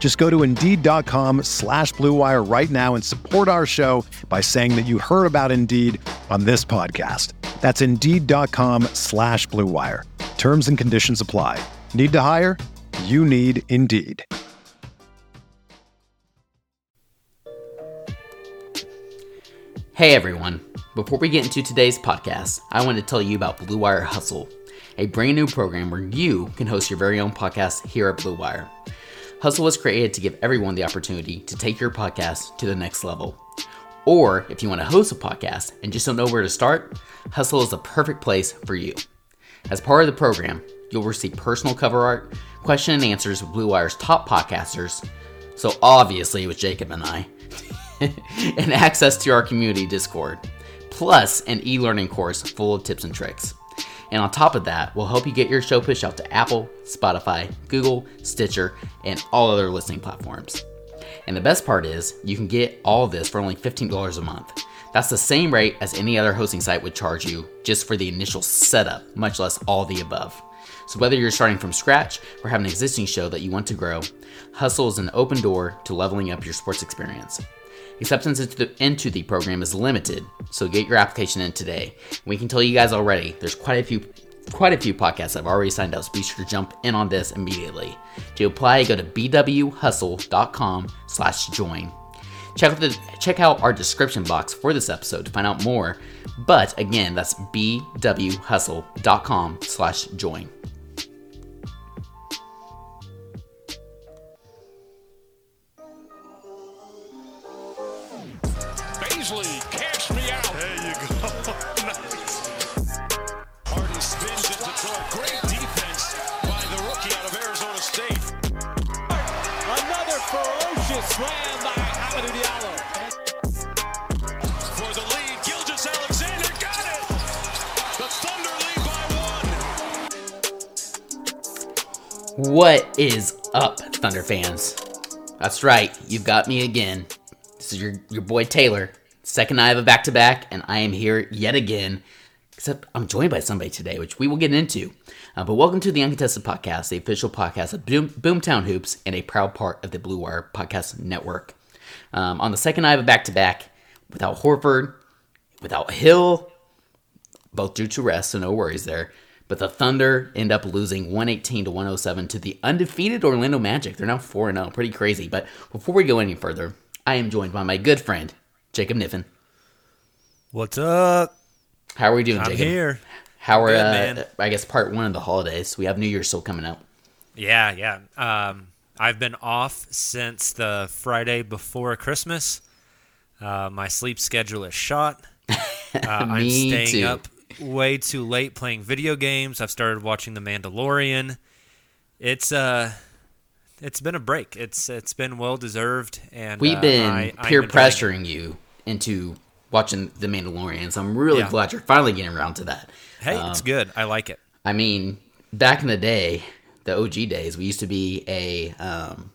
Just go to Indeed.com slash BlueWire right now and support our show by saying that you heard about Indeed on this podcast. That's Indeed.com slash BlueWire. Terms and conditions apply. Need to hire? You need Indeed. Hey everyone. Before we get into today's podcast, I want to tell you about Blue Wire Hustle, a brand new program where you can host your very own podcast here at Blue Wire. Hustle was created to give everyone the opportunity to take your podcast to the next level. Or if you want to host a podcast and just don't know where to start, Hustle is the perfect place for you. As part of the program, you'll receive personal cover art, question and answers with Blue Wire's top podcasters, so obviously with Jacob and I, and access to our community Discord, plus an e learning course full of tips and tricks. And on top of that, we'll help you get your show pushed out to Apple, Spotify, Google, Stitcher, and all other listening platforms. And the best part is, you can get all this for only $15 a month. That's the same rate as any other hosting site would charge you just for the initial setup, much less all the above. So, whether you're starting from scratch or have an existing show that you want to grow, Hustle is an open door to leveling up your sports experience. Acceptance into the, into the program is limited, so get your application in today. We can tell you guys already, there's quite a few quite a few podcasts have already signed up, so be sure to jump in on this immediately. To apply, go to bwhustle.com slash join. Check out, the, check out our description box for this episode to find out more. But again, that's bwhustle.com slash join. What is up, Thunder fans? That's right, you've got me again. This is your, your boy Tayler. Second night of a back to back, and I am here yet again. Except I'm joined by somebody today, which we will get into. Uh, but welcome to the Uncontested Podcast, the official podcast of Boom, Boomtown Hoops and a proud part of the Blue Wire Podcast Network. Um, on the second night of a back to back, without Horford, without Hill, both due to rest, so no worries there. But the Thunder end up losing 118 to 107 to the undefeated Orlando Magic. They're now 4 0. Pretty crazy. But before we go any further, I am joined by my good friend, Jacob Niffen. What's up? How are we doing, I'm Jacob? here. How are, Good, uh, man. I guess, part one of the holidays? We have New Year's still coming up. Yeah, yeah. Um, I've been off since the Friday before Christmas. Uh, my sleep schedule is shot. Uh, I'm staying too. up way too late playing video games. I've started watching The Mandalorian. It's uh, it's been a break. It's it's been well deserved, and We've uh, been I- peer pressuring you into watching The Mandalorian, so I'm really Yeah. glad you're finally getting around to that. Hey, Um, it's good. I like it. I mean, back in the day, the OG days, we used to be a um,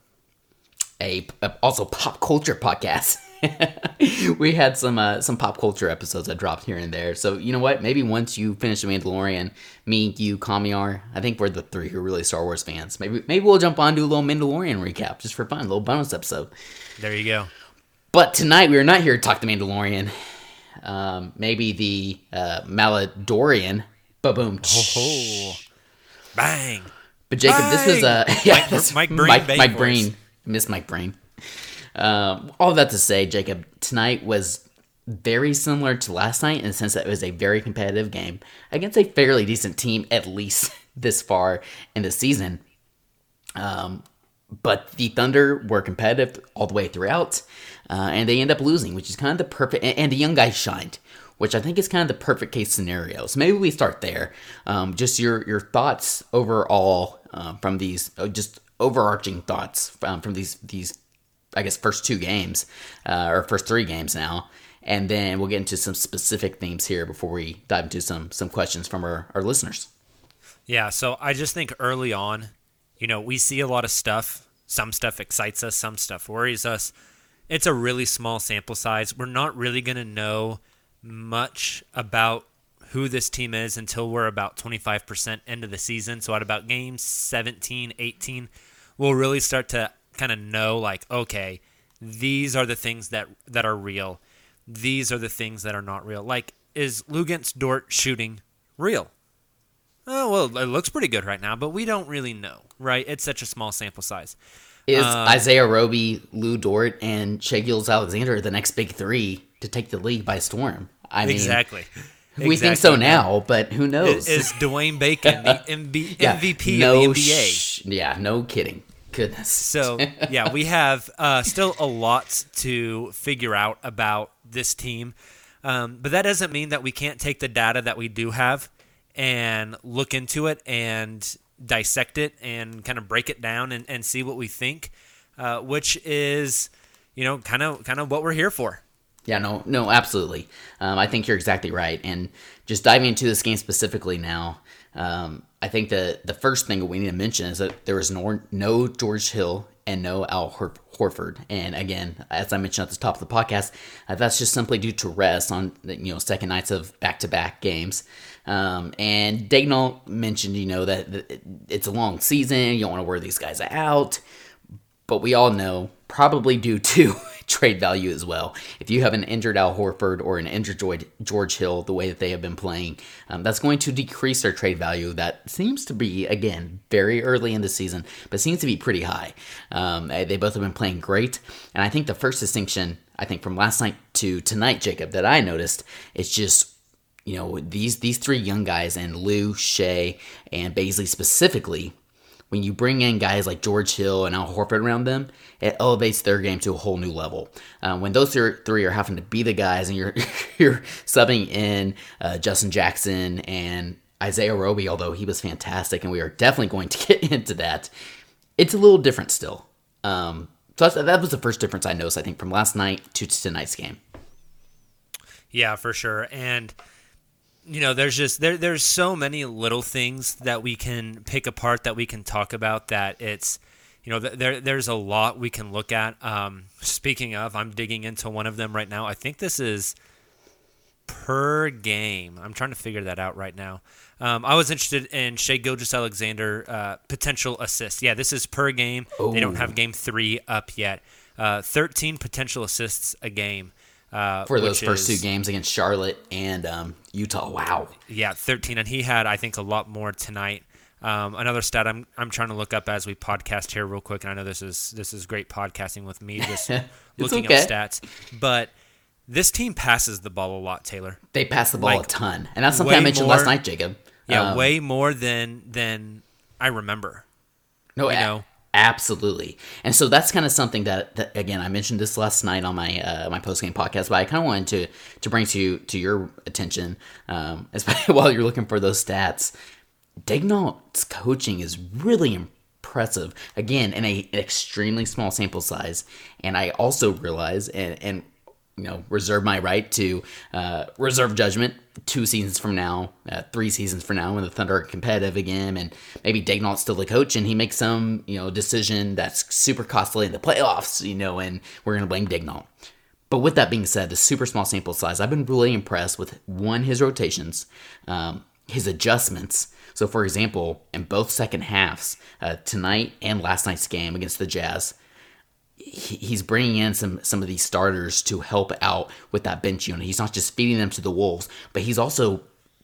a, a also pop culture podcast. we had some uh, some pop culture episodes that dropped here and there. So you know what? Maybe once you finish the Mandalorian, me, you, Kamiar, I think we're the three who are really Star Wars fans. Maybe maybe we'll jump on do a little Mandalorian recap just for fun, a little bonus episode. There you go. But tonight we are not here to talk the Mandalorian. Um, maybe the uh, Maladorian. Ba-boom. Oh, bang! But Jacob, this was uh, yeah, Mike- Mike Breen Mike, Mike. Breen, Miss Mike Breen. Um, all that to say, Jacob, tonight was very similar to last night in the sense that it was a very competitive game against a fairly decent team, at least this far in the season. Um, but the Thunder were competitive all the way throughout, uh, and they end up losing, which is kind of the perfect. And, and, the young guys shined, which I think is kind of the perfect case scenario. So maybe we start there. Um, just your your thoughts overall uh, from these, uh, just overarching thoughts um, from these these, I guess first two games uh, or first three games now, and then we'll get into some specific themes here before we dive into some some questions from our, our listeners. Yeah, so I just think early on, you know, we see a lot of stuff. Some stuff excites us, some stuff worries us. It's a really small sample size. We're not really going to know much about who this team is until we're about 25% into the season. So at about game 17, 18, we'll really start to kind of know like, okay, these are the things that that are real these are the things that are not real. Like, is Luguentz Dort shooting real? Oh, well, it looks pretty good right now, but we don't really know, right? It's such a small sample size. Is um, Isaiah Roby, Lu Dort, and Shai Gilgeous-Alexander the next big three to take the league by storm? I mean, exactly. We exactly. think so now, but who knows? Is, is Dwayne Bacon the MB, yeah, MVP no of the NBA? Sh- yeah, no kidding. Goodness. So yeah, we have uh, still a lot to figure out about this team, um, but that doesn't mean that we can't take the data that we do have and look into it and dissect it and kind of break it down and, and see what we think, uh, which is you know kind of kind of what we're here for. Yeah, no, no, absolutely. Um, I think you're exactly right. And just diving into this game specifically now, um, I think the the first thing we need to mention is that there was no, no George Hill and no Al Hor- Horford. And again, as I mentioned at the top of the podcast, uh, that's just simply due to rest on you know second nights of back to back games. Um, and Daigneault mentioned you know that, that it's a long season, you don't want to wear these guys out, but we all know probably due to trade value as well. If you have an injured Al Horford or an injured George Hill, the way that they have been playing, um, that's going to decrease their trade value. That seems to be, again, very early in the season, but seems to be pretty high. Um, eh, they both have been playing great. And I think the first distinction, I think, from last night to tonight, Jacob, that I noticed is just you know these these three young guys and Lu, Shai, and Bazley specifically when you bring in guys like George Hill and Al Horford around them, it elevates their game to a whole new level. Uh, when those three are having to be the guys, and you're you're subbing in uh, Justin Jackson and Isaiah Roby, although he was fantastic, and we are definitely going to get into that. It's a little different still. Um, so that was the first difference I noticed. I think from last night to tonight's game. Yeah, for sure, and you know there's just there there's so many little things that we can pick apart that we can talk about that it's you know there there's a lot we can look at. Um, speaking of i'm digging into one of them right now. I think this is per game. I'm trying to figure that out right now. Um, i was interested in Shai Gilgeous-Alexander uh, potential assists yeah this is per game. Ooh. they don't have game three up yet. Uh, 13 potential assists a game uh, for those first is, two games against Charlotte and um, Utah. Wow. Yeah, 13, and he had I think a lot more tonight. Um, another stat I'm I'm trying to look up as we podcast here real quick, and I know this is this is great podcasting with me just looking okay. up stats, but this team passes the ball a lot, Tayler. They pass the ball like, a ton, and that's something I mentioned more, last night, Jacob. Yeah, um, way more than than I remember. No, you know, Absolutely. And so that's kind of something that, that, again I mentioned this last night on my uh, my post game podcast, but I kind of wanted to to bring to to your attention, um, especially while you're looking for those stats. Daigneault's coaching is really impressive. Again, in a, an extremely small sample size, and I also realize and and you know reserve my right to uh, reserve judgment two seasons from now, uh, three seasons from now, when the Thunder are competitive again, and maybe Daigneault's still the coach, and he makes some you know decision that's super costly in the playoffs, you know, and we're gonna blame Daigneault. But with that being said, the super small sample size, I've been really impressed with one his rotations, um, his adjustments. So, for example, in both second halves, uh, tonight and last night's game against the Jazz, he's bringing in some some of these starters to help out with that bench unit. He's not just feeding them to the wolves, but he's also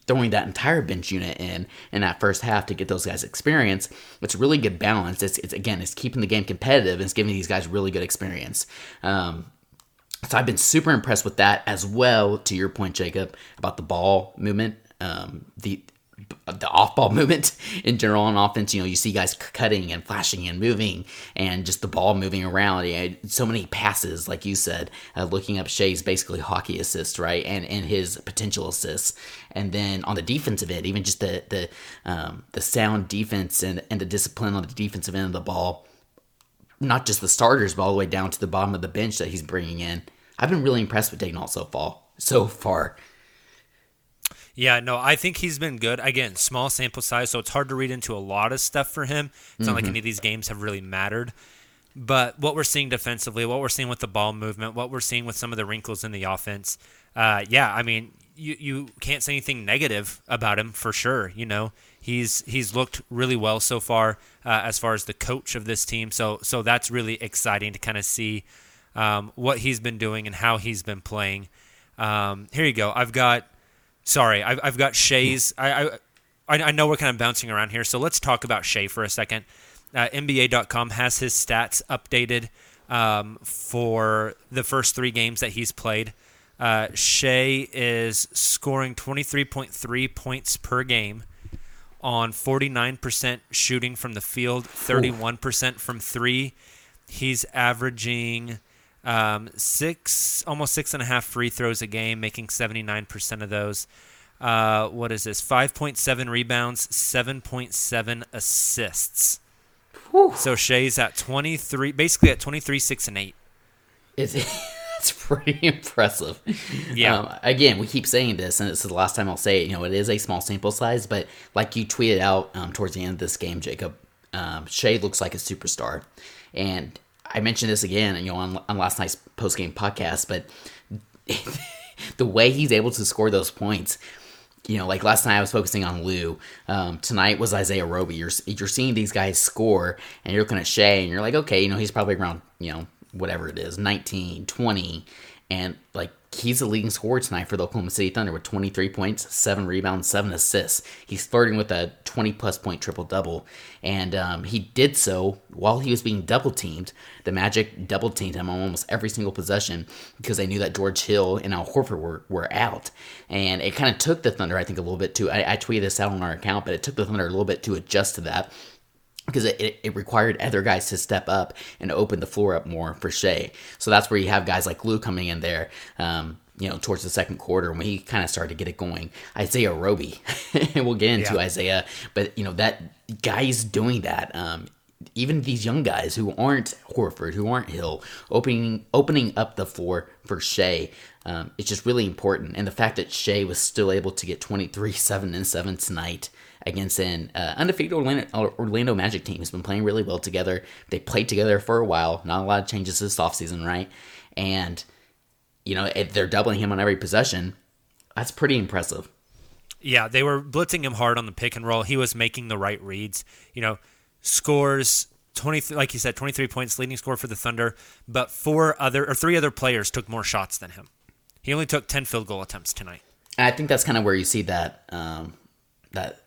throwing that entire bench unit in in that first half to get those guys experience. It's really good balance. It's, it's again, it's keeping the game competitive and it's giving these guys really good experience. Um, So I've been super impressed with that as well. To your point, Jacob, about the ball movement, um, the the off-ball movement in general on offense. You know, you see guys cutting and flashing and moving, and just the ball moving around. You so many passes, like you said, uh, looking up Shai's basically hockey assists, right, and and his potential assists. And then on the defensive end, even just the the um, the sound defense and and the discipline on the defensive end of the ball not just the starters, but all the way down to the bottom of the bench that he's bringing in. I've been really impressed with Daigneault so far. So far. Yeah, no, I think he's been good. Again, small sample size, so it's hard to read into a lot of stuff for him. It's mm-hmm. not like mm-hmm. any of these games have really mattered. But what we're seeing defensively, what we're seeing with the ball movement, what we're seeing with some of the wrinkles in the offense, uh, yeah, I mean, you you can't say anything negative about him for sure. You know, he's he's looked really well so far uh, as far as the coach of this team. So so that's really exciting to kind of see um, what he's been doing and how he's been playing. Um, here you go. I've got sorry, I've I've got Shai's. I, I I know we're kind of bouncing around here, so let's talk about Shai for a second. Uh, NBA.com has his stats updated um, for the first three games that he's played. Uh, Shai is scoring 23.3 points per game on 49% shooting from the field, 31% from three. He's averaging um, six, almost six and a half free throws a game, making 79% of those. Uh, what is this? 5.7 rebounds, 7.7 assists. Whew. So Shai's at 23, basically at 23, 6, and 8. Is it? That's pretty impressive. Yeah. Um, again, we keep saying this, and this is the last time I'll say it. You know, it is a small sample size, but like you tweeted out um, towards the end of this game, Jacob, um, Shai looks like a superstar. And I mentioned this again, you know, on, on last night's post game podcast, but the way he's able to score those points, you know, like last night I was focusing on Lu. Um, tonight was Isaiah Roby. You're you're seeing these guys score, and you're looking at Shai, and you're like, okay, you know, he's probably around, you know, whatever it is, 19, 20, and like he's the leading scorer tonight for the Oklahoma City Thunder with 23 points, seven rebounds, seven assists. He's flirting with a 20 plus point triple double, and um, he did so while he was being double teamed. The Magic double teamed him on almost every single possession because they knew that George Hill and Al Horford were, were out, and it kind of took the Thunder, I think, a little bit to. I, I tweeted this out on our account, but it took the Thunder a little bit to adjust to that because it, it, required other guys to step up and open the floor up more for Shai. So that's where you have guys like Lu coming in there, um, you know, towards the second quarter when he kind of started to get it going. Isaiah Roby, and we'll get into yeah. Isaiah, but you know that guys doing that. Um, even these young guys who aren't Horford, who aren't Hill, opening opening up the floor for Shai, um, it's just really important. And the fact that Shai was still able to get 23, 7, and 7 tonight against an uh, undefeated Orlando, Orlando Magic team who's been playing really well together. They played together for a while. Not a lot of changes this offseason, right? And, you know, they're doubling him on every possession. That's pretty impressive. Yeah, they were blitzing him hard on the pick and roll. He was making the right reads. You know, scores 20 like you said 23 points leading score for the Thunder, but four other or three other players took more shots than him. He only took 10 field goal attempts tonight. I think that's kind of where you see that um, that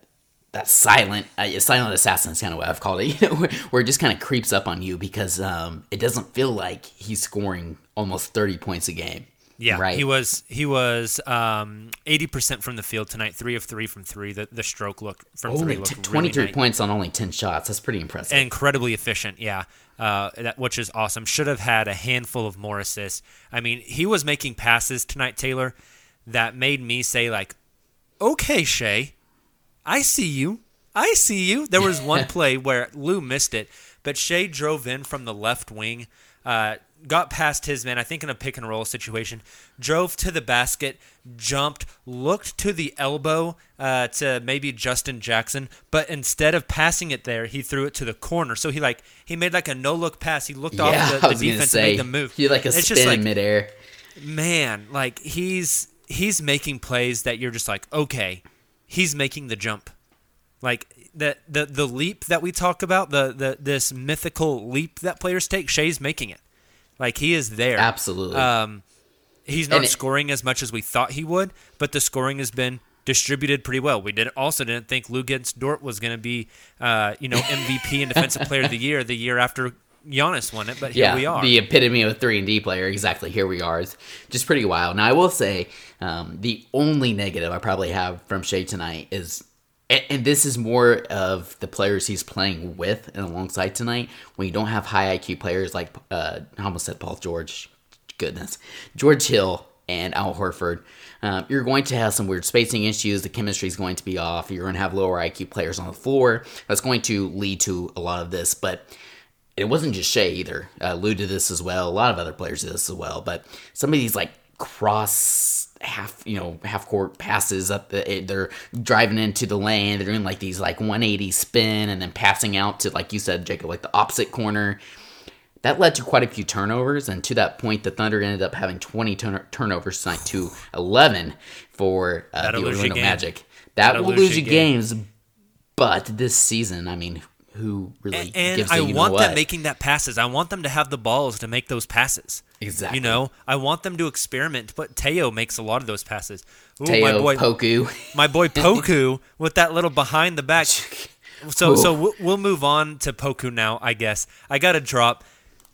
that silent uh, silent assassin is kind of what I've called it. You know, where, where it just kind of creeps up on you because um, it doesn't feel like he's scoring almost thirty points a game. Yeah, right. He was he was um, eighty um, percent from the field tonight, three of three from three. The the stroke look from only three twenty three really points on only ten shots. That's pretty impressive. Incredibly efficient. Yeah, uh, that, which is awesome. Should have had a handful of more assists. I mean, he was making passes tonight, Tayler, that made me say like, okay, Shai, I see you. I see you. There was one play where Lu missed it, but Shai drove in from the left wing, uh, got past his man, I think in a pick and roll situation, drove to the basket, jumped, looked to the elbow uh, to maybe Justin Jackson, but instead of passing it there, he threw it to the corner. So he like he made like a no look pass. He looked yeah, off the, the defense say, and made the move. He like a it's spin like, in midair. Man, like he's he's making plays that you're just like, okay, he's making the jump. Like the the the leap that we talk about, the the this mythical leap that players take, Shai's making it. Like he is there. Absolutely. Um, he's not scoring as much as we thought he would, but the scoring has been distributed pretty well. We did also didn't think Luguentz Dort was going to be, uh, you know, MVP and Defensive Player of the Year the year after Giannis won it, but here yeah, we are. the epitome of a three and D player. Exactly, here we are. It's just pretty wild. Now, I will say um, the only negative I probably have from Shai tonight is, and, and this is more of the players he's playing with and alongside tonight. When you don't have high IQ players like, uh, I almost said Paul George, goodness, George Hill and Al Horford. Um, you're going to have some weird spacing issues. The chemistry is going to be off. You're going to have lower IQ players on the floor. That's going to lead to a lot of this. But it wasn't just Shai either. Uh, Lu did this as well. A lot of other players did this as well. But some of these like cross half, you know, half court passes up the, they're driving into the lane. They're doing like these like 180 spin and then passing out to like you said, Jacob, like the opposite corner. That led to quite a few turnovers, and to that point, the Thunder ended up having 20 turn- turnovers tonight to 11 for uh, the Orlando. Magic. That That'll will lose you you games, but this season, I mean, who really and gives I a you know want them making that passes. I want them to have the balls to make those passes. Exactly. You know, I want them to experiment. But Teo makes a lot of those passes. Ooh, Teo, my boy, Poku. my boy Poku with that little behind the back. So so we'll- we'll move on to Poku now. I guess I got to drop.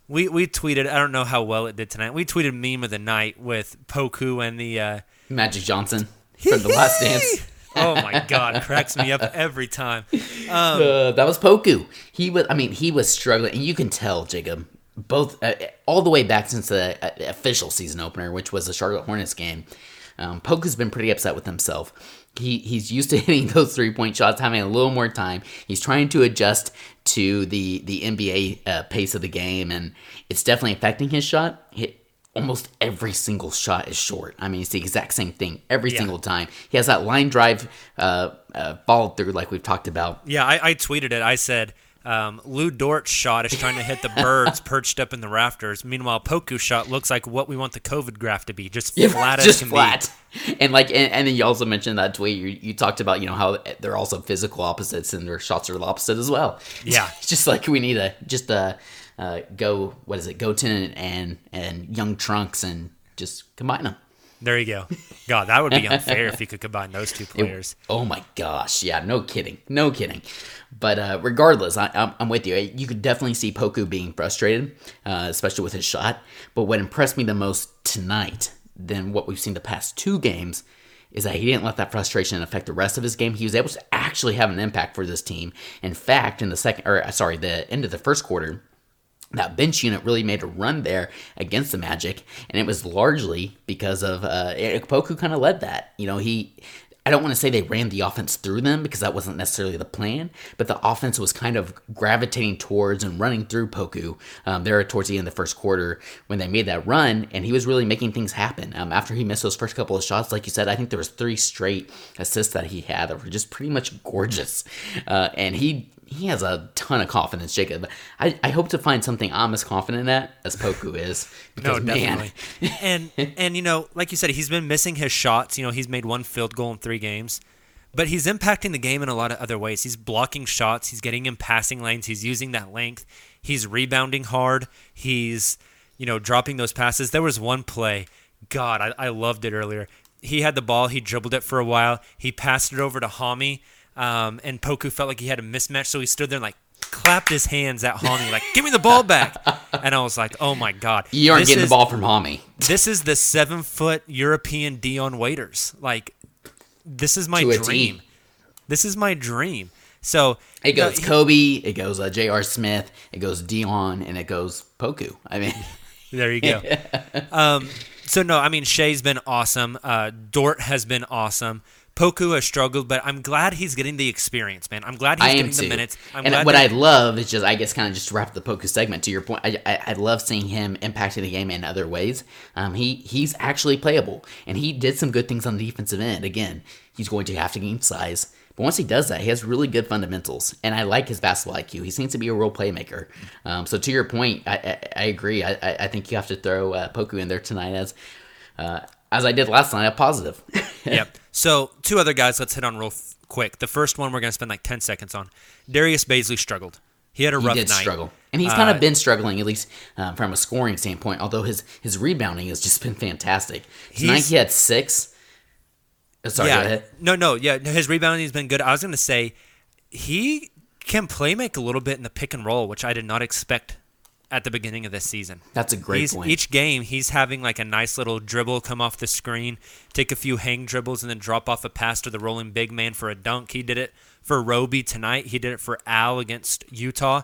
We we tweeted. I don't know how well it did tonight. We tweeted meme of the night with Poku and the. Uh, Magic Johnson from the Last Dance. Oh my god, cracks me up every time. Uh, that was Poku. He was. I mean, he was struggling, and you can tell Jacob both uh, all the way back since the uh, official season opener, which was the Charlotte Hornets game. Um, Poku's been pretty upset with himself. He he's used to hitting those three point shots, having a little more time. He's trying to adjust to the the NBA uh, pace of the game, and it's definitely affecting his shot. Almost every single shot is short. I mean, it's the exact same thing every Yeah. single time. He has that line drive uh, uh, followed through, like we've talked about. Yeah, I, I tweeted it. I said, um, Lu Dort's shot is trying to hit the birds perched up in the rafters. Meanwhile, Poku's shot looks like what we want the COVID graph to be, just flat as just can flat. And like, and, and then you also mentioned that tweet. You, you talked about you know how they're also physical opposites, and their shots are the opposite as well. Yeah. it's just like we need a just a uh, go. What is it? Go, Goten and and Young Trunks, and just combine them. There you go. God, that would be unfair if you could combine those two It- players. oh my gosh, yeah, no kidding, no kidding. But uh, regardless, I, I'm, I'm with you. You could definitely see Poku being frustrated, uh, especially with his shot. But what impressed me the most tonight, than what we've seen the past two games, is that he didn't let that frustration affect the rest of his game. He was able to actually have an impact for this team. In fact, in the second, or uh, sorry, the end of the first quarter, that bench unit really made a run there against the Magic, and it was largely because of uh, Poku kind of led that. You know, he. I don't want to say they ran the offense through them because that wasn't necessarily the plan, but the offense was kind of gravitating towards and running through Poku um, there towards the end of the first quarter when they made that run, and he was really making things happen. Um, after he missed those first couple of shots, like you said, I think there was three straight assists that he had that were just pretty much gorgeous, uh, and he he has a ton of confidence, Jacob. I, I hope to find something I'm as confident at as Poku is. No, Because, man, definitely. and and you know, like you said, he's been missing his shots. You know, he's made one field goal in three games, but he's impacting the game in a lot of other ways. He's blocking shots. He's getting in passing lanes. He's using that length. He's rebounding hard. He's you know dropping those passes. There was one play. God, I, I loved it earlier. He had the ball. He dribbled it for a while. He passed it over to Hami, um, and Poku felt like he had a mismatch, so he stood there and like clapped his hands at Hami, like "Give me the ball back!" And I was like, "Oh my God, you aren't this getting is- the ball from Hami. this is the seven foot European Dion Waiters. Like, this is my To a dream. T. This is my dream. So It goes Kobe, it goes uh, J.R. Smith, it goes Dion, and it goes Poku. I mean, there you go. um, so no, I mean Shai's been awesome. Uh, Dort has been awesome. Poku has struggled, but I'm glad he's getting the experience, man. I'm glad he's I getting the minutes. I'm and what I love is just, I guess, kind of just to wrap the Poku segment. To your point, I, I, I love seeing him impacting the game in other ways. Um, he he's actually playable, and he did some good things on the defensive end. Again, he's going to have to gain size, but once he does that, he has really good fundamentals, and I like his basketball IQ. He seems to be a real playmaker. Um, so to your point, I, I, I agree. I, I, I think you have to throw uh, Poku in there tonight as. Uh, as I did last night, a positive. yep. So two other guys. Let's hit on real f- quick. The first one we're gonna spend like ten seconds on. Darius Bazley struggled. He had a he rough did night. struggle, and he's kind Uh, of been struggling at least um, from a scoring standpoint. Although his his rebounding has just been fantastic. Tonight he had six. Oh, sorry, yeah. No, no, yeah. His rebounding has been good. I was gonna say he can play make a little bit in the pick and roll, which I did not expect at the beginning of this season. That's a great He's- point. Each game, he's having like a nice little dribble come off the screen, take a few hang dribbles, and then drop off a pass to the rolling big man for a dunk. He did it for Roby tonight. He did it for Al against Utah.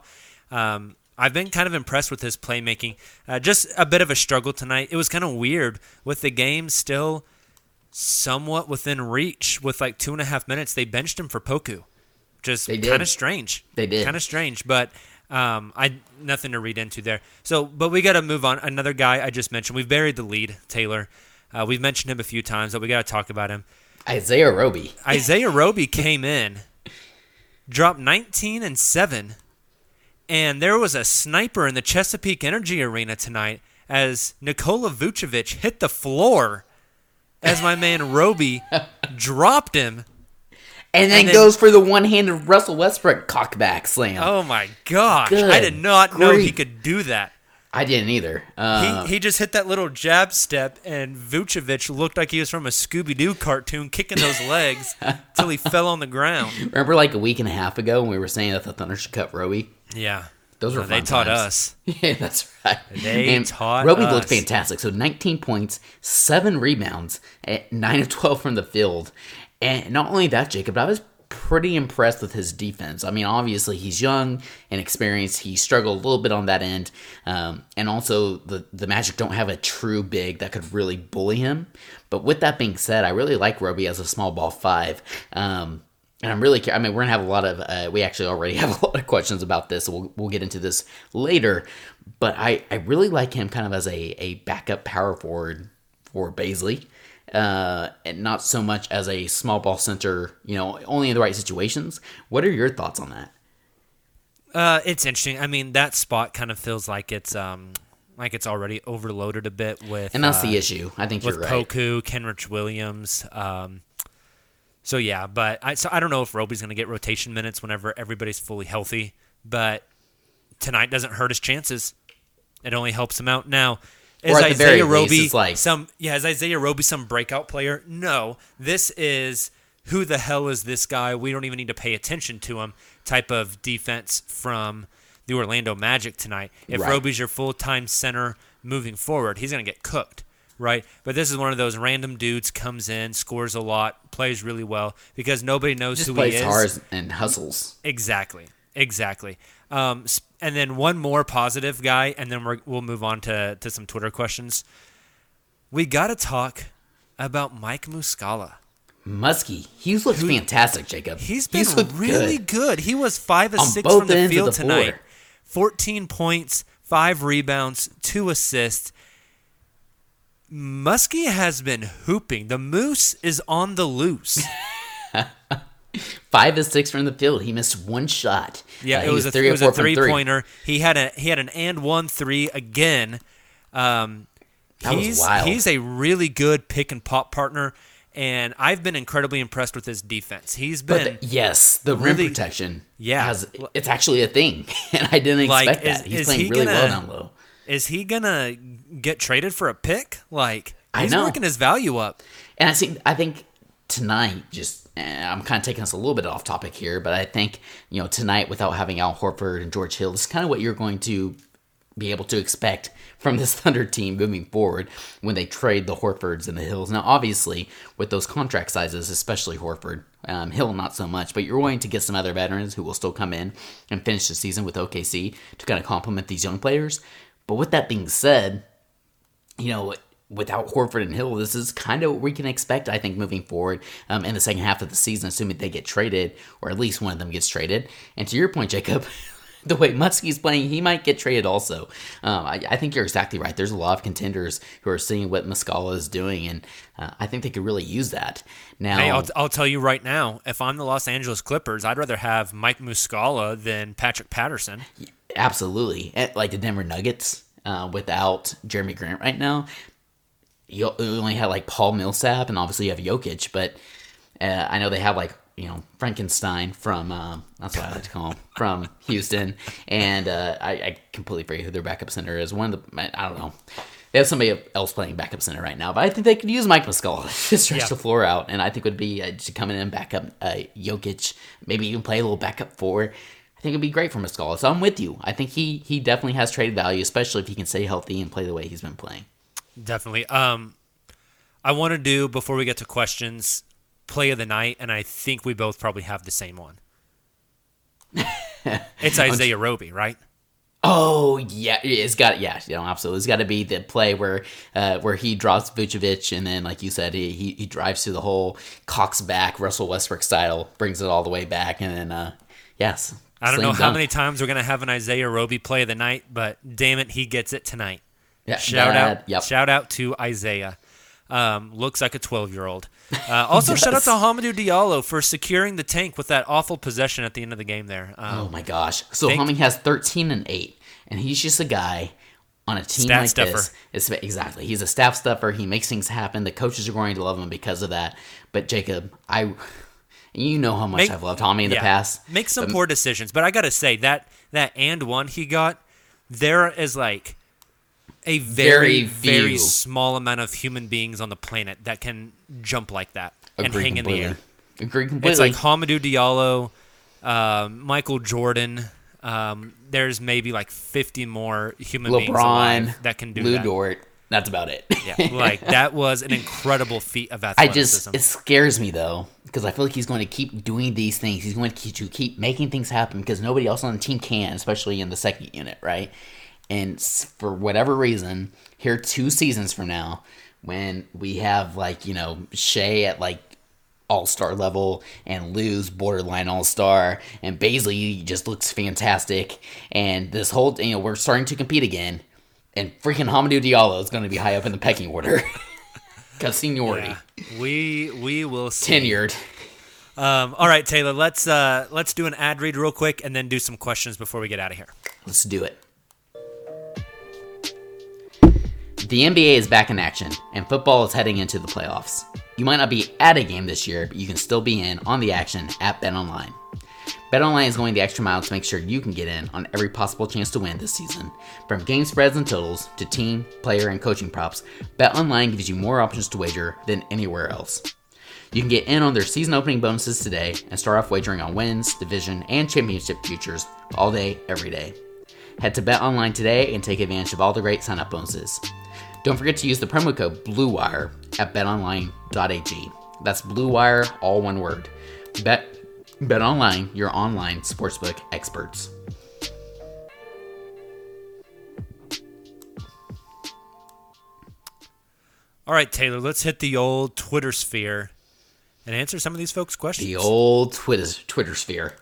Um, I've been kind of impressed with his playmaking. Uh, just a bit of a struggle tonight. It was kind of weird with the game still somewhat within reach with like two and a half minutes. They benched him for Poku. Just kind of strange. They did. Kind of strange, but um, I nothing to read into there. So, but we got to move on. Another guy I just mentioned. We've buried the lead, Tayler. Uh, we've mentioned him a few times, but we got to talk about him. Isaiah Roby. Isaiah Roby came in, dropped 19 and 7, and there was a sniper in the Chesapeake Energy Arena tonight as Nikola Vucevic hit the floor as my man Roby dropped him. And then, And then- goes for the one-handed Russell Westbrook cockback slam. Oh my gosh. Good I did not know he could do that. I didn't either. Uh, He, he just hit that little jab step, and Vucevic looked like he was from a Scooby Doo cartoon, kicking those legs till he fell on the ground. remember, like a week and a half ago, when we were saying that the Thunder should cut Roby. Yeah, Those were Well, they taught times. us. Yeah, that's right. They taught Roby us. looked fantastic. So 19 points, seven rebounds, at nine of 12 from the field, and not only that, Jacob, I was pretty impressed with his defense. I mean, obviously he's young and experienced. He struggled a little bit on that end, um, and also the the Magic don't have a true big that could really bully him. But with that being said, I really like Roby as a small ball five. Um, and I'm really, I mean, we're gonna have a lot of, uh, we actually already have a lot of questions about this. So we'll, we'll get into this later. But I, I really like him kind of as a, a backup power forward for Bazley, uh, and not so much as a small ball center. You know, only in the right situations. What are your thoughts on that? Uh, it's interesting. I mean, that spot kind of feels like it's um like it's already overloaded a bit with And that's uh, the issue. I think with you're right. Poku, Kenrich Williams. Um, so yeah, but I so I don't know if Roby's going to get rotation minutes whenever everybody's fully healthy. But tonight doesn't hurt his chances. It only helps him out. Now, is Or at the very Isaiah least, Roby it's like- some? Yeah, is Isaiah Roby some breakout player? No, this is who the hell is this guy? We don't even need to pay attention to him. Type of defense from the Orlando Magic tonight. If Right. Roby's your full time center moving forward, he's going to get cooked, right? But this is one of those random dudes comes in, scores a lot, plays really well because nobody knows Just who he plays is. hard and hustles. Exactly, exactly. Um, and then one more positive guy, and then we're, we'll move on to to some Twitter questions. We got to talk about Mike Muscala. Muskie, he's looked fantastic, Jacob. He's been looked really good. good. He was five of On six from the field the tonight. floor. 14 points, five rebounds, two assists. Muskie has been hooping. The Moose is on the loose. Five of six from the field. He missed one shot. Yeah, Uh, it was, a, three it was four a three three. pointer. He had a he had an and one three again. Um, That was he's wild. he's a really good pick and pop partner, and I've been incredibly impressed with his defense. He's been the- yes, the rim protection. Yeah. has, it's actually a thing, and I didn't Like, expect is- that. He's playing he really well gonna- down low. is he gonna get traded for a pick? Like I he's know. working his value up. And I think I think tonight, just I'm kind of taking us a little bit off topic here, but I think you know tonight without having Al Horford and George Hill, this is kind of what you're going to be able to expect from this Thunder team moving forward when they trade the Horfords and the Hills. Now, obviously, with those contract sizes, especially Horford, um, Hill not so much, but you're going to get some other veterans who will still come in and finish the season with OKC to kind of complement these young players. But with that being said, you know, without Horford and Hill, this is kind of what we can expect, I think, moving forward um, in the second half of the season, assuming they get traded, or at least one of them gets traded. And to your point, Jacob, the way Muskie's playing, he might get traded also. Um, I, I think you're exactly right. There's a lot of contenders who are seeing what Muscala is doing, and uh, I think they could really use that. Now, Hey, I'll, I'll tell you right now, if I'm the Los Angeles Clippers, I'd rather have Mike Muscala than Patrick Patterson. Absolutely. Eh, Like the Denver Nuggets uh, without Jerami Grant right now. You only have like Paul Millsap, and obviously you have Jokic, but uh, I know they have like, you know, Frankenstein from, uh, that's what I like to call him, from Houston. And uh, I, I completely forget who their backup center is. One of the, I don't know. They have somebody else playing backup center right now, but I think they could use Mike Muscala to stretch Yeah. the floor out, and I think would be uh, to come in and back up uh, Jokic, maybe even play a little backup four. I think it'd be great for Muscala. So I'm with you. I think he he definitely has trade value, especially if he can stay healthy and play the way he's been playing. Definitely. Um, I want to do before we get to questions, play of the night, and I think we both probably have the same one. it's Isaiah Roby, right? Oh yeah, it's got yeah, you know, absolutely. It's got to be the play where uh, where he drops Vucevic and then, like you said, he, he he drives through the hole, cocks back, Russell Westbrook style, brings it all the way back, and then uh, yes. I don't know how dunk. many times we're gonna have an Isaiah Roby play of the night, but damn it, he gets it tonight. Yeah, Shout that- out, Yep. shout out to Isaiah. Um, looks like a 12 year old. Uh, also, shout out to Hamidou Diallo for securing the tank with that awful possession at the end of the game there. Um, Oh my gosh! So Humming has thirteen and eight, and he's just a guy on a team Stat like stuffer. this. It's, exactly, he's a staff stuffer. He makes things happen. The coaches are going to love him because of that. But Jacob, I, you know how much Make- I've loved Tommy in the yeah, past. Make some but- poor decisions, but I gotta say that that and one he got, there is like a very Very very, small amount of human beings on the planet that can jump like that and Agree hang in the air. Agree completely. It's like Hamidou Diallo, um, Michael Jordan. Um, there's maybe like 50 more human beings LeBron, alive that can do Lu that. Dort. That's about it. Yeah, like that was an incredible feat of athleticism. I just it scares me though because I feel like he's going to keep doing these things. He's going to keep, to keep making things happen because nobody else on the team can, especially in the second unit, right? And for whatever reason, here two seasons from now, when we have like you know Shai at like all star level and Lu's borderline all star and Bazley just looks fantastic and this whole you know we're starting to compete again and freaking Hamidou Diallo is going to be high up in the pecking order because seniority yeah, we we will see. tenured. Um, all right, Tayler, let's uh, let's do an ad read real quick and then do some questions before we get out of here. Let's do it. The NBA is back in action, and football is heading into the playoffs. You might not be at a game this year, but you can still be in on the action at BetOnline. BetOnline is going the extra mile to make sure you can get in on every possible chance to win this season. From game spreads and totals to team, player, and coaching props, BetOnline gives you more options to wager than anywhere else. You can get in on their season opening bonuses today and start off wagering on wins, division, and championship futures all day, every day. Head to BetOnline today and take advantage of all the great sign-up bonuses. Don't forget to use the promo code BLUEWIRE at betonline.ag. That's BLUEWIRE, all one word. Bet BetOnline, your online sportsbook experts. All right, Tayler, let's hit the old Twitter sphere and answer some of these folks' questions. The old Twitter Twitter sphere.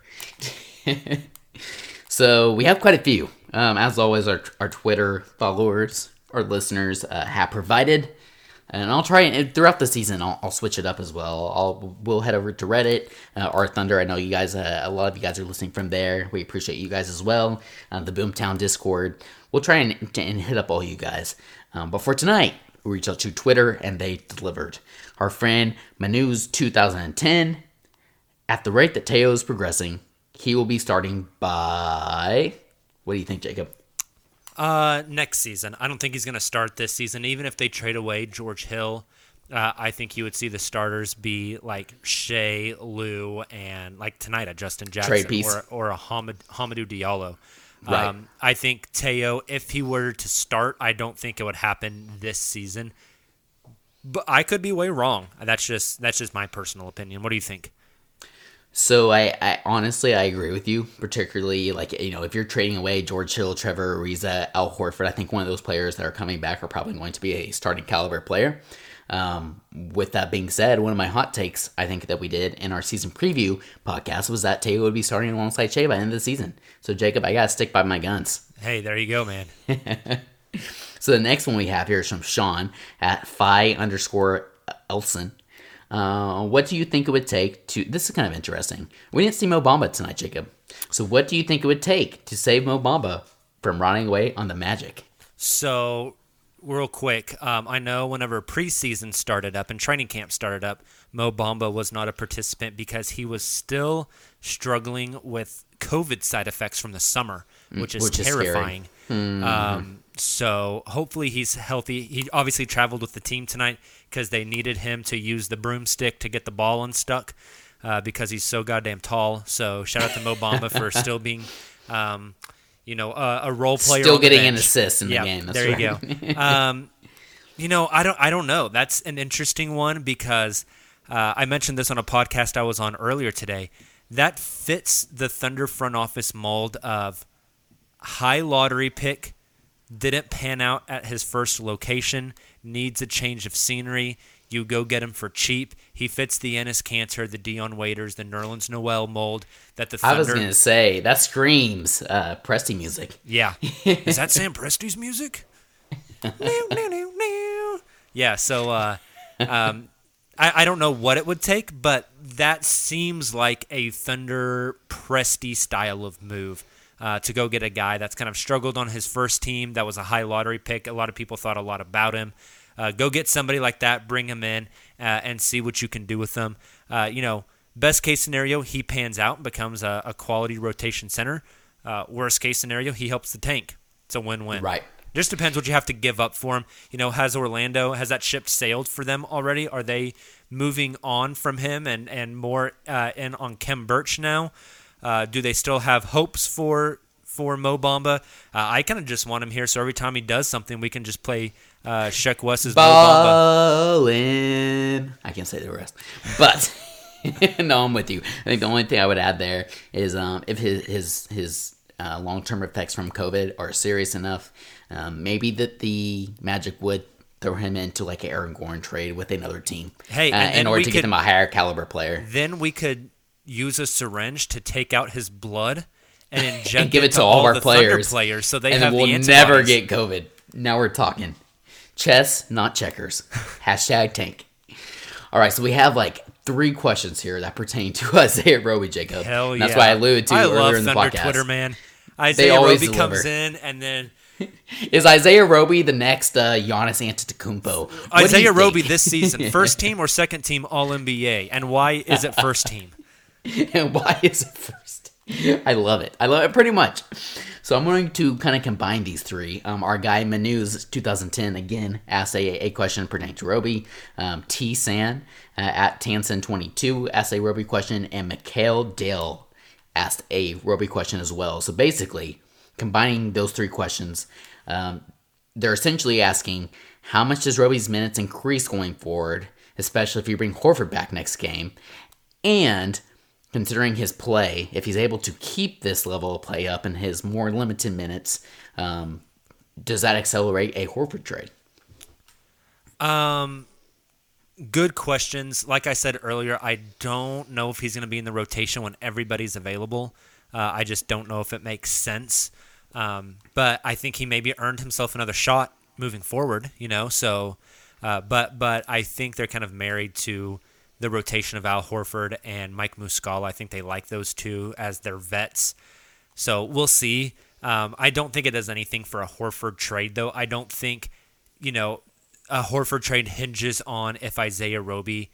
so we have quite a few. Um, as always, our, our Twitter followers, our listeners uh, have provided, and I'll try and throughout the season I'll, I'll switch it up as well. I'll we'll head over to Reddit, uh, our Thunder. I know you guys, uh, a lot of you guys are listening from there. We appreciate you guys as well. Uh, the Boomtown Discord. We'll try and, and hit up all you guys. Um, but for tonight, we reached out to Twitter and they delivered. Our friend Manu's 2010 at the rate that Teo is progressing, he will be starting by. What do you think, Jacob? Uh, next season. I don't think he's going to start this season. Even if they trade away George Hill, uh, I think you would see the starters be like Shai, Lu, and like tonight a Justin Jackson or or a Hamid, Hamidou Diallo. Right. Um, I think Teo, if he were to start, I don't think it would happen this season. But I could be way wrong. That's just that's just my personal opinion. What do you think? So I, I honestly I agree with you, particularly like you know if you're trading away George Hill, Trevor Ariza, Al Horford, I think one of those players that are coming back are probably going to be a starting caliber player. Um, with that being said, one of my hot takes I think that we did in our season preview podcast was that Taylor would be starting alongside Shai by the end of the season. So Jacob, I gotta stick by my guns. Hey, there you go, man. So the next one we have here is from Sean at Phi underscore Elson. Uh, what do you think it would take to? This is kind of interesting. We didn't see Mo Bamba tonight, Jacob. So what do you think it would take to save Mo Bamba from running away on the Magic? So, real quick, um, I know whenever preseason started up and training camp started up, Mo Bamba was not a participant because he was still struggling with COVID side effects from the summer, which is Mm, which is scary. terrifying. Um, so hopefully he's healthy. He obviously traveled with the team tonight because they needed him to use the broomstick to get the ball unstuck. uh, because he's so goddamn tall. So shout out to Mo Bamba for still being, um, you know, a, a role player. Still getting an assist in the game. That's there right. you go. um, you know, I don't, I don't know. That's an interesting one because uh, I mentioned this on a podcast I was on earlier today. That fits the Thunder front office mold of high lottery pick, didn't pan out at his first location, needs a change of scenery. You go get him for cheap. He fits the Enes Kanter, the Dion Waiters, the Nerlens Noel mold that the I was gonna say that screams uh, Presti music. Yeah. Is that Sam Presti's music? Yeah, so uh, um, I, I don't know what it would take, but that seems like a Thunder Presti style of move. Uh, to go get a guy that's kind of struggled on his first team, that was a high lottery pick. A lot of people thought a lot about him. Uh, go get somebody like that, bring him in, uh, and see what you can do with them. Uh, you know, best case scenario, he pans out and becomes a, a quality rotation center. Uh, worst case scenario, he helps the tank. It's a win-win. Right. Just depends what you have to give up for him. You know, has Orlando has that ship sailed for them already? Are they moving on from him and and more uh, in on Khem Birch now? Uh, do they still have hopes for for Mo Bamba? Uh, I kind of just want him here, so every time he does something, we can just play uh, Sheck Wes's Mo Bamba. I can't say the rest, but no, I'm with you. I think the only thing I would add there is um, if his his his uh, long term effects from COVID are serious enough, um, maybe that the Magic would throw him into like an Aaron Gordon trade with another team. Hey, uh, in order to could- get them a higher caliber player. Then we could use a syringe to take out his blood and inject and give it to all, all, our players, players, so they and have we'll the never get COVID. Now we're talking chess, not checkers. Hashtag tank. All right, so we have like three questions here that pertain to Isaiah Roby, Jacob. Hell yeah! That's why I alluded to I earlier in the Thunder podcast. Twitter, man. Isaiah Roby comes in, and then Is Isaiah Roby the next uh, Giannis Antetokounmpo? What Isaiah? Roby this season, first team or second team All NBA, and why is it first team? why is it first? I love it. I love it pretty much. So I'm going to kind of combine these three. Um, our guy Manu's 2010 again asked a, a question pertaining to Roby. Um, T San uh, at Tansen22 asked a Roby question, and Mikhail Dale asked a Roby question as well. So basically, combining those three questions, um, they're essentially asking how much does Roby's minutes increase going forward, especially if you bring Horford back next game, and considering his play, if he's able to keep this level of play up in his more limited minutes, um, does that accelerate a Horford trade? Um, Good questions. Like I said earlier, I don't know if he's going to be in the rotation when everybody's available. Uh, I just don't know if it makes sense. Um, but I think he maybe earned himself another shot moving forward. You know, so. Uh, but but I think they're kind of married to the rotation of Al Horford and Mike Muscala. I think they like those two as their vets. So we'll see. Um, I don't think it does anything for a Horford trade, though. I don't think, you know, a Horford trade hinges on if Isaiah Roby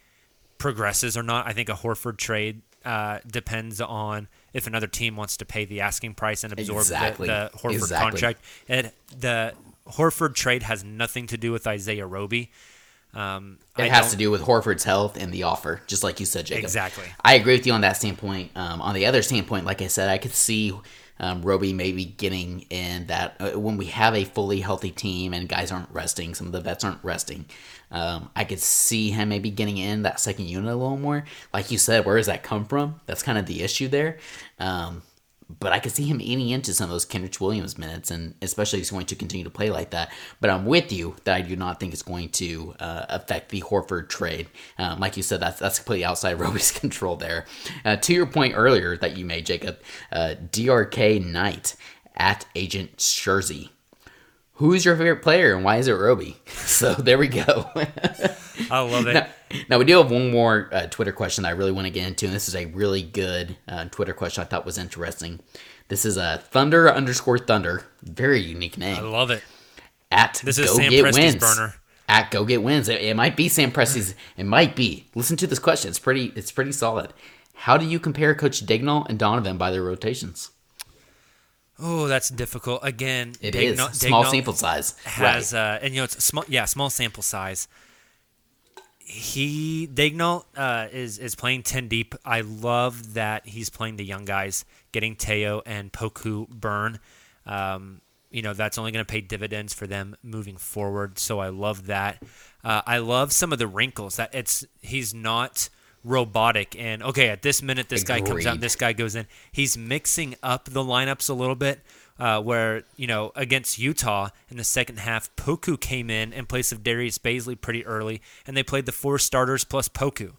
progresses or not. I think a Horford trade uh, depends on if another team wants to pay the asking price and absorb Exactly. the, the Horford Exactly. contract. And the Horford trade has nothing to do with Isaiah Roby. Um, It I has to do with Horford's health and the offer, just like you said, Jacob. Exactly. I agree with you on that standpoint. Um, on the other standpoint, like I said, I could see um, Roby maybe getting in that uh, when we have a fully healthy team and guys aren't resting, some of the vets aren't resting. Um, I could see him maybe getting in that second unit a little more. Like you said, where does that come from? That's kind of the issue there. Um, but I could see him eating into some of those Kenrich Williams minutes, and especially he's going to continue to play like that. But I'm with you that I do not think it's going to uh, affect the Horford trade. Um, like you said, that's that's completely outside Roby's control there. Uh, to your point earlier that you made, Jacob, uh, DRK Knight at Agent Scherzy. Who's your favorite player and why is it Roby? So there we go. I love it. Now, now we do have one more uh, Twitter question that I really want to get into, and this is a really good uh, Twitter question I thought was interesting. This is a Thunder underscore Thunder, very unique name. I love it. At This is Go Sam Get Presti's Wins. burner. At Go Get Wins. It, it might be Sam Presti's. It might be. Listen to this question. It's pretty. It's pretty solid. How do you compare Coach Daigneault and Donovan by their rotations? Oh, that's difficult. Again, It is small Daigneault sample size. has right. uh, and you know it's small yeah small sample size. he Daignault uh, is is playing ten deep. I love that he's playing the young guys, getting Teo and Poku burn. Um, you know that's only going to pay dividends for them moving forward. So I love that. Uh, I love some of the wrinkles that it's he's not robotic and okay at this minute this guy comes out Agreed. this guy goes in he's mixing up the lineups a little bit uh, where you know against utah in the second half poku came in in place of darius Bazley pretty early and they played the four starters plus poku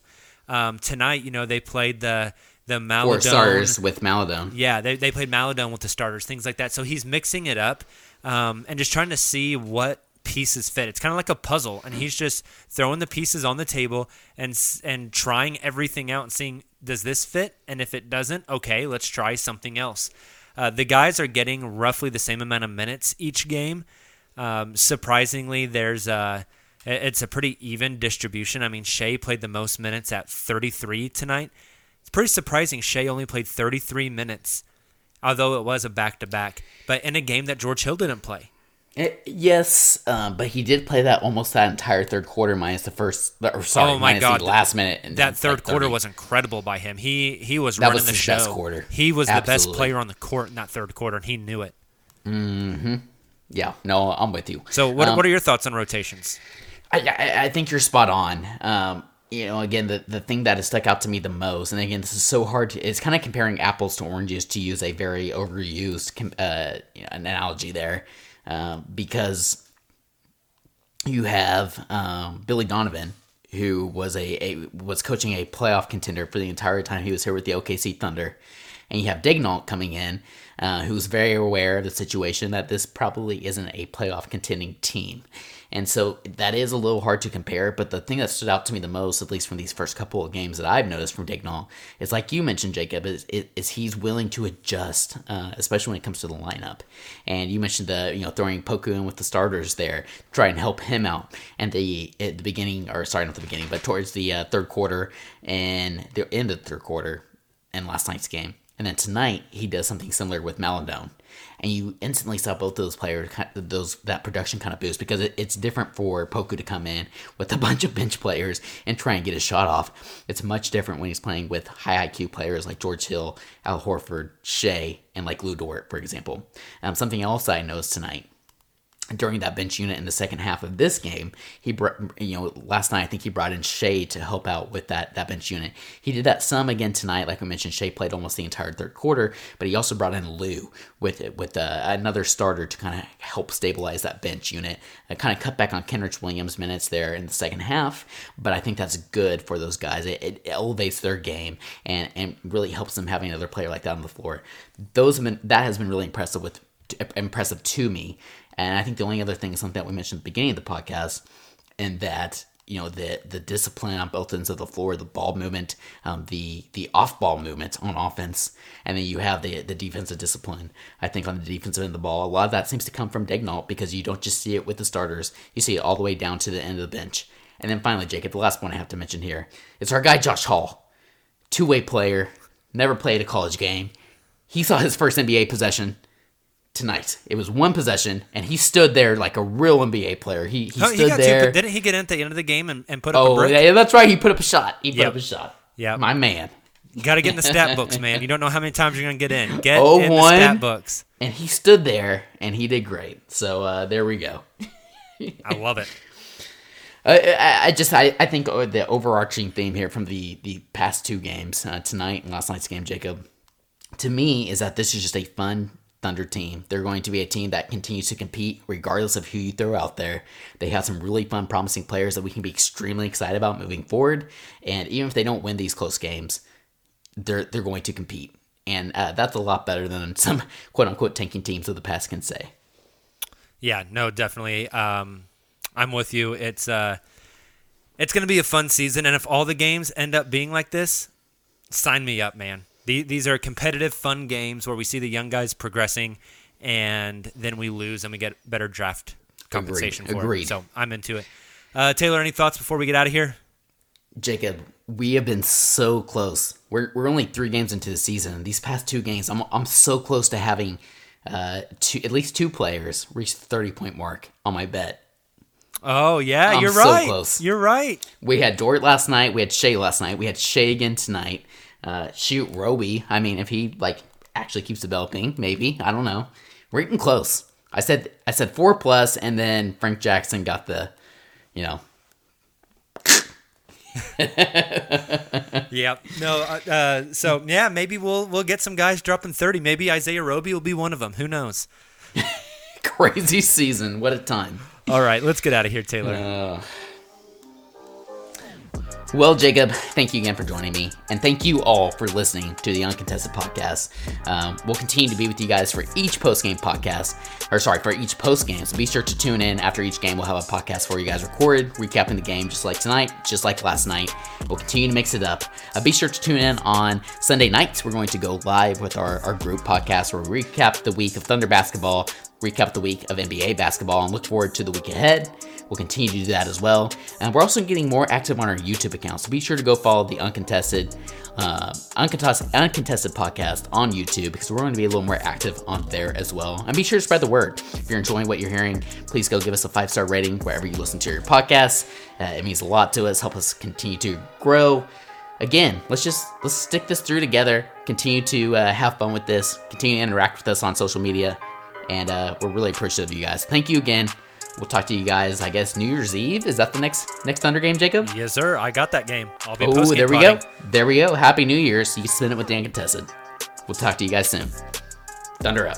um, tonight you know they played the the Four Maledon. stars with Maledon. Yeah, they, they played Maledon with the starters, things like that. So he's mixing it up um, and just trying to see what pieces fit. It's kind of like a puzzle, and he's just throwing the pieces on the table and and trying everything out and seeing does this fit, and if it doesn't, okay, let's try something else. Uh, the guys are getting roughly the same amount of minutes each game. Um, surprisingly, there's a it's a pretty even distribution. I mean, Shai played the most minutes at 33 tonight. It's pretty surprising. Shai only played 33 minutes, although it was a back to back, but in a game that George Hill didn't play. Eh, yes, um, but he did play that almost that entire third quarter minus the first. Or sorry, oh my minus god, the last minute. and That third like, quarter was incredible by him. He he was That running was the show. best quarter. He was the best player on the court in that third quarter, and he knew it. Yeah, no, I'm with you. So, what, Um, what are your thoughts on rotations? I, I, I think you're spot on. Um, you know, again, the, the thing that has stuck out to me the most, and again, this is so hard to, it's kind of comparing apples to oranges to use a very overused uh, you know, analogy there, um, because you have um, Billy Donovan, who was a, a was coaching a playoff contender for the entire time he was here with the OKC Thunder, and you have Daigneault coming in, uh, who's very aware of the situation that this probably isn't a playoff contending team. And so that is a little hard to compare, but the thing that stood out to me the most, at least from these first couple of games that I've noticed from Daigneault, is like you mentioned, Jacob, is, is, is he's willing to adjust, uh, especially when it comes to the lineup. And you mentioned the you know throwing Poku in with the starters there, try and help him out. And the at the beginning, or sorry, not the beginning, but towards the uh, third quarter and the end of the third quarter, in last night's game. And then tonight he does something similar with Maledon, and you instantly saw both those players, those that production kind of boost because it, it's different for Poku to come in with a bunch of bench players and try and get his shot off. It's much different when he's playing with high IQ players like George Hill, Al Horford, Shai, and like Lu Dort, for example. Um, something else I noticed tonight during that bench unit in the second half of this game, he brought, you know, last night I think he brought in Shai to help out with that that bench unit. He did that some again tonight, like we mentioned. Shai played almost the entire third quarter, but he also brought in Lu with it with uh, another starter to kind of help stabilize that bench unit. Uh, kind of cut back on Kenrich Williams' minutes there in the second half, but I think that's good for those guys. It, it elevates their game and and really helps them having another player like that on the floor. Those been that has been really impressive with impressive to me. And I think the only other thing is something that we mentioned at the beginning of the podcast, and that you know the the discipline on both ends of the floor, the ball movement, um, the the off ball movement on offense, and then you have the the defensive discipline. I think on the defensive end of the ball, a lot of that seems to come from Daigneault because you don't just see it with the starters, you see it all the way down to the end of the bench. And then finally, Jacob, the last one I have to mention here is our guy Josh Hall, two way player, never played a college game. He saw his first NBA possession tonight. It was one possession, and he stood there like a real NBA player. He he Oh, stood he there. two, didn't he get in at the end of the game and, and put up a oh, yeah, that's right. He put up a shot. He put Yep. up a shot. Yep. my man. You got to get in the stat books, man. You don't know how many times you're going to get in. Get Oh, in the stat books. And he stood there, and he did great. So uh, there we go. I love it. I, I- I just I, I think uh, the overarching theme here from the the past two games uh, tonight and last night's game, Jacob, to me is that this is just a fun Thunder team. They're going to be a team that continues to compete regardless of who you throw out there. They have some really fun, promising players that we can be extremely excited about moving forward. And even if they don't win these close games, they're they're going to compete, and uh, that's a lot better than some quote unquote tanking teams of the past can say. Yeah, no, definitely. Um, I'm with you. It's uh, it's going to be a fun season, and if all the games end up being like this, sign me up, man. The- These are competitive, fun games where we see the young guys progressing, and then we lose and we get better draft compensation for Agreed. it. So I'm into it. Uh, Tayler, any thoughts before we get out of here? Jacob, we have been so close. We're, we're only three games into the season. These past two games, I'm, I'm so close to having uh, two, at least two players reach the 30 point mark on my bet. Oh yeah, I'm you're so right. close. You're right. We had Dort last night. We had Shai last night. We had Shai again tonight. Uh, shoot, Roby. I mean, if he like actually keeps developing, maybe I don't know. We're getting close. I said I said four plus, and then Frank Jackson got the, you know, Yep. No. Uh, uh, so yeah, maybe we'll we'll get some guys dropping thirty. Maybe Isaiah Roby will be one of them. Who knows? crazy season. What a time. All right, let's get out of here, Tayler. Well, Jacob, thank you again for joining me, and thank you all for listening to the Uncontested Podcast. Um, we'll continue to be with you guys for each post game podcast, or sorry, for each post game. So be sure to tune in after each game. We'll have a podcast for you guys recorded, recapping the game, just like tonight, just like last night. We'll continue to mix it up. Uh, be sure to tune in on Sunday nights. We're going to go live with our, our group podcast where we recap the week of Thunder basketball, recap the week of NBA basketball, and look forward to the week ahead. We'll continue to do that as well. And we're also getting more active on our YouTube account. So be sure to go follow the Uncontested, uh, Uncontested, Uncontested podcast on YouTube because we're going to be a little more active on there as well. And be sure to spread the word. If you're enjoying what you're hearing, please go give us a five star rating wherever you listen to your podcast. Uh, it means a lot to us. Help us continue to grow. Again, let's just let's stick this through together. Continue to uh, have fun with this. Continue to interact with us on social media, and uh, we're really appreciative of you guys. Thank you again. We'll talk to you guys. I guess New Year's Eve is that the next next Thunder game, Jacob? Yes, sir. I got that game. I'll be Oh, there we go. There we go. Happy New Year's. You can spin it with the uncontested. We'll talk to you guys soon. Thunder up.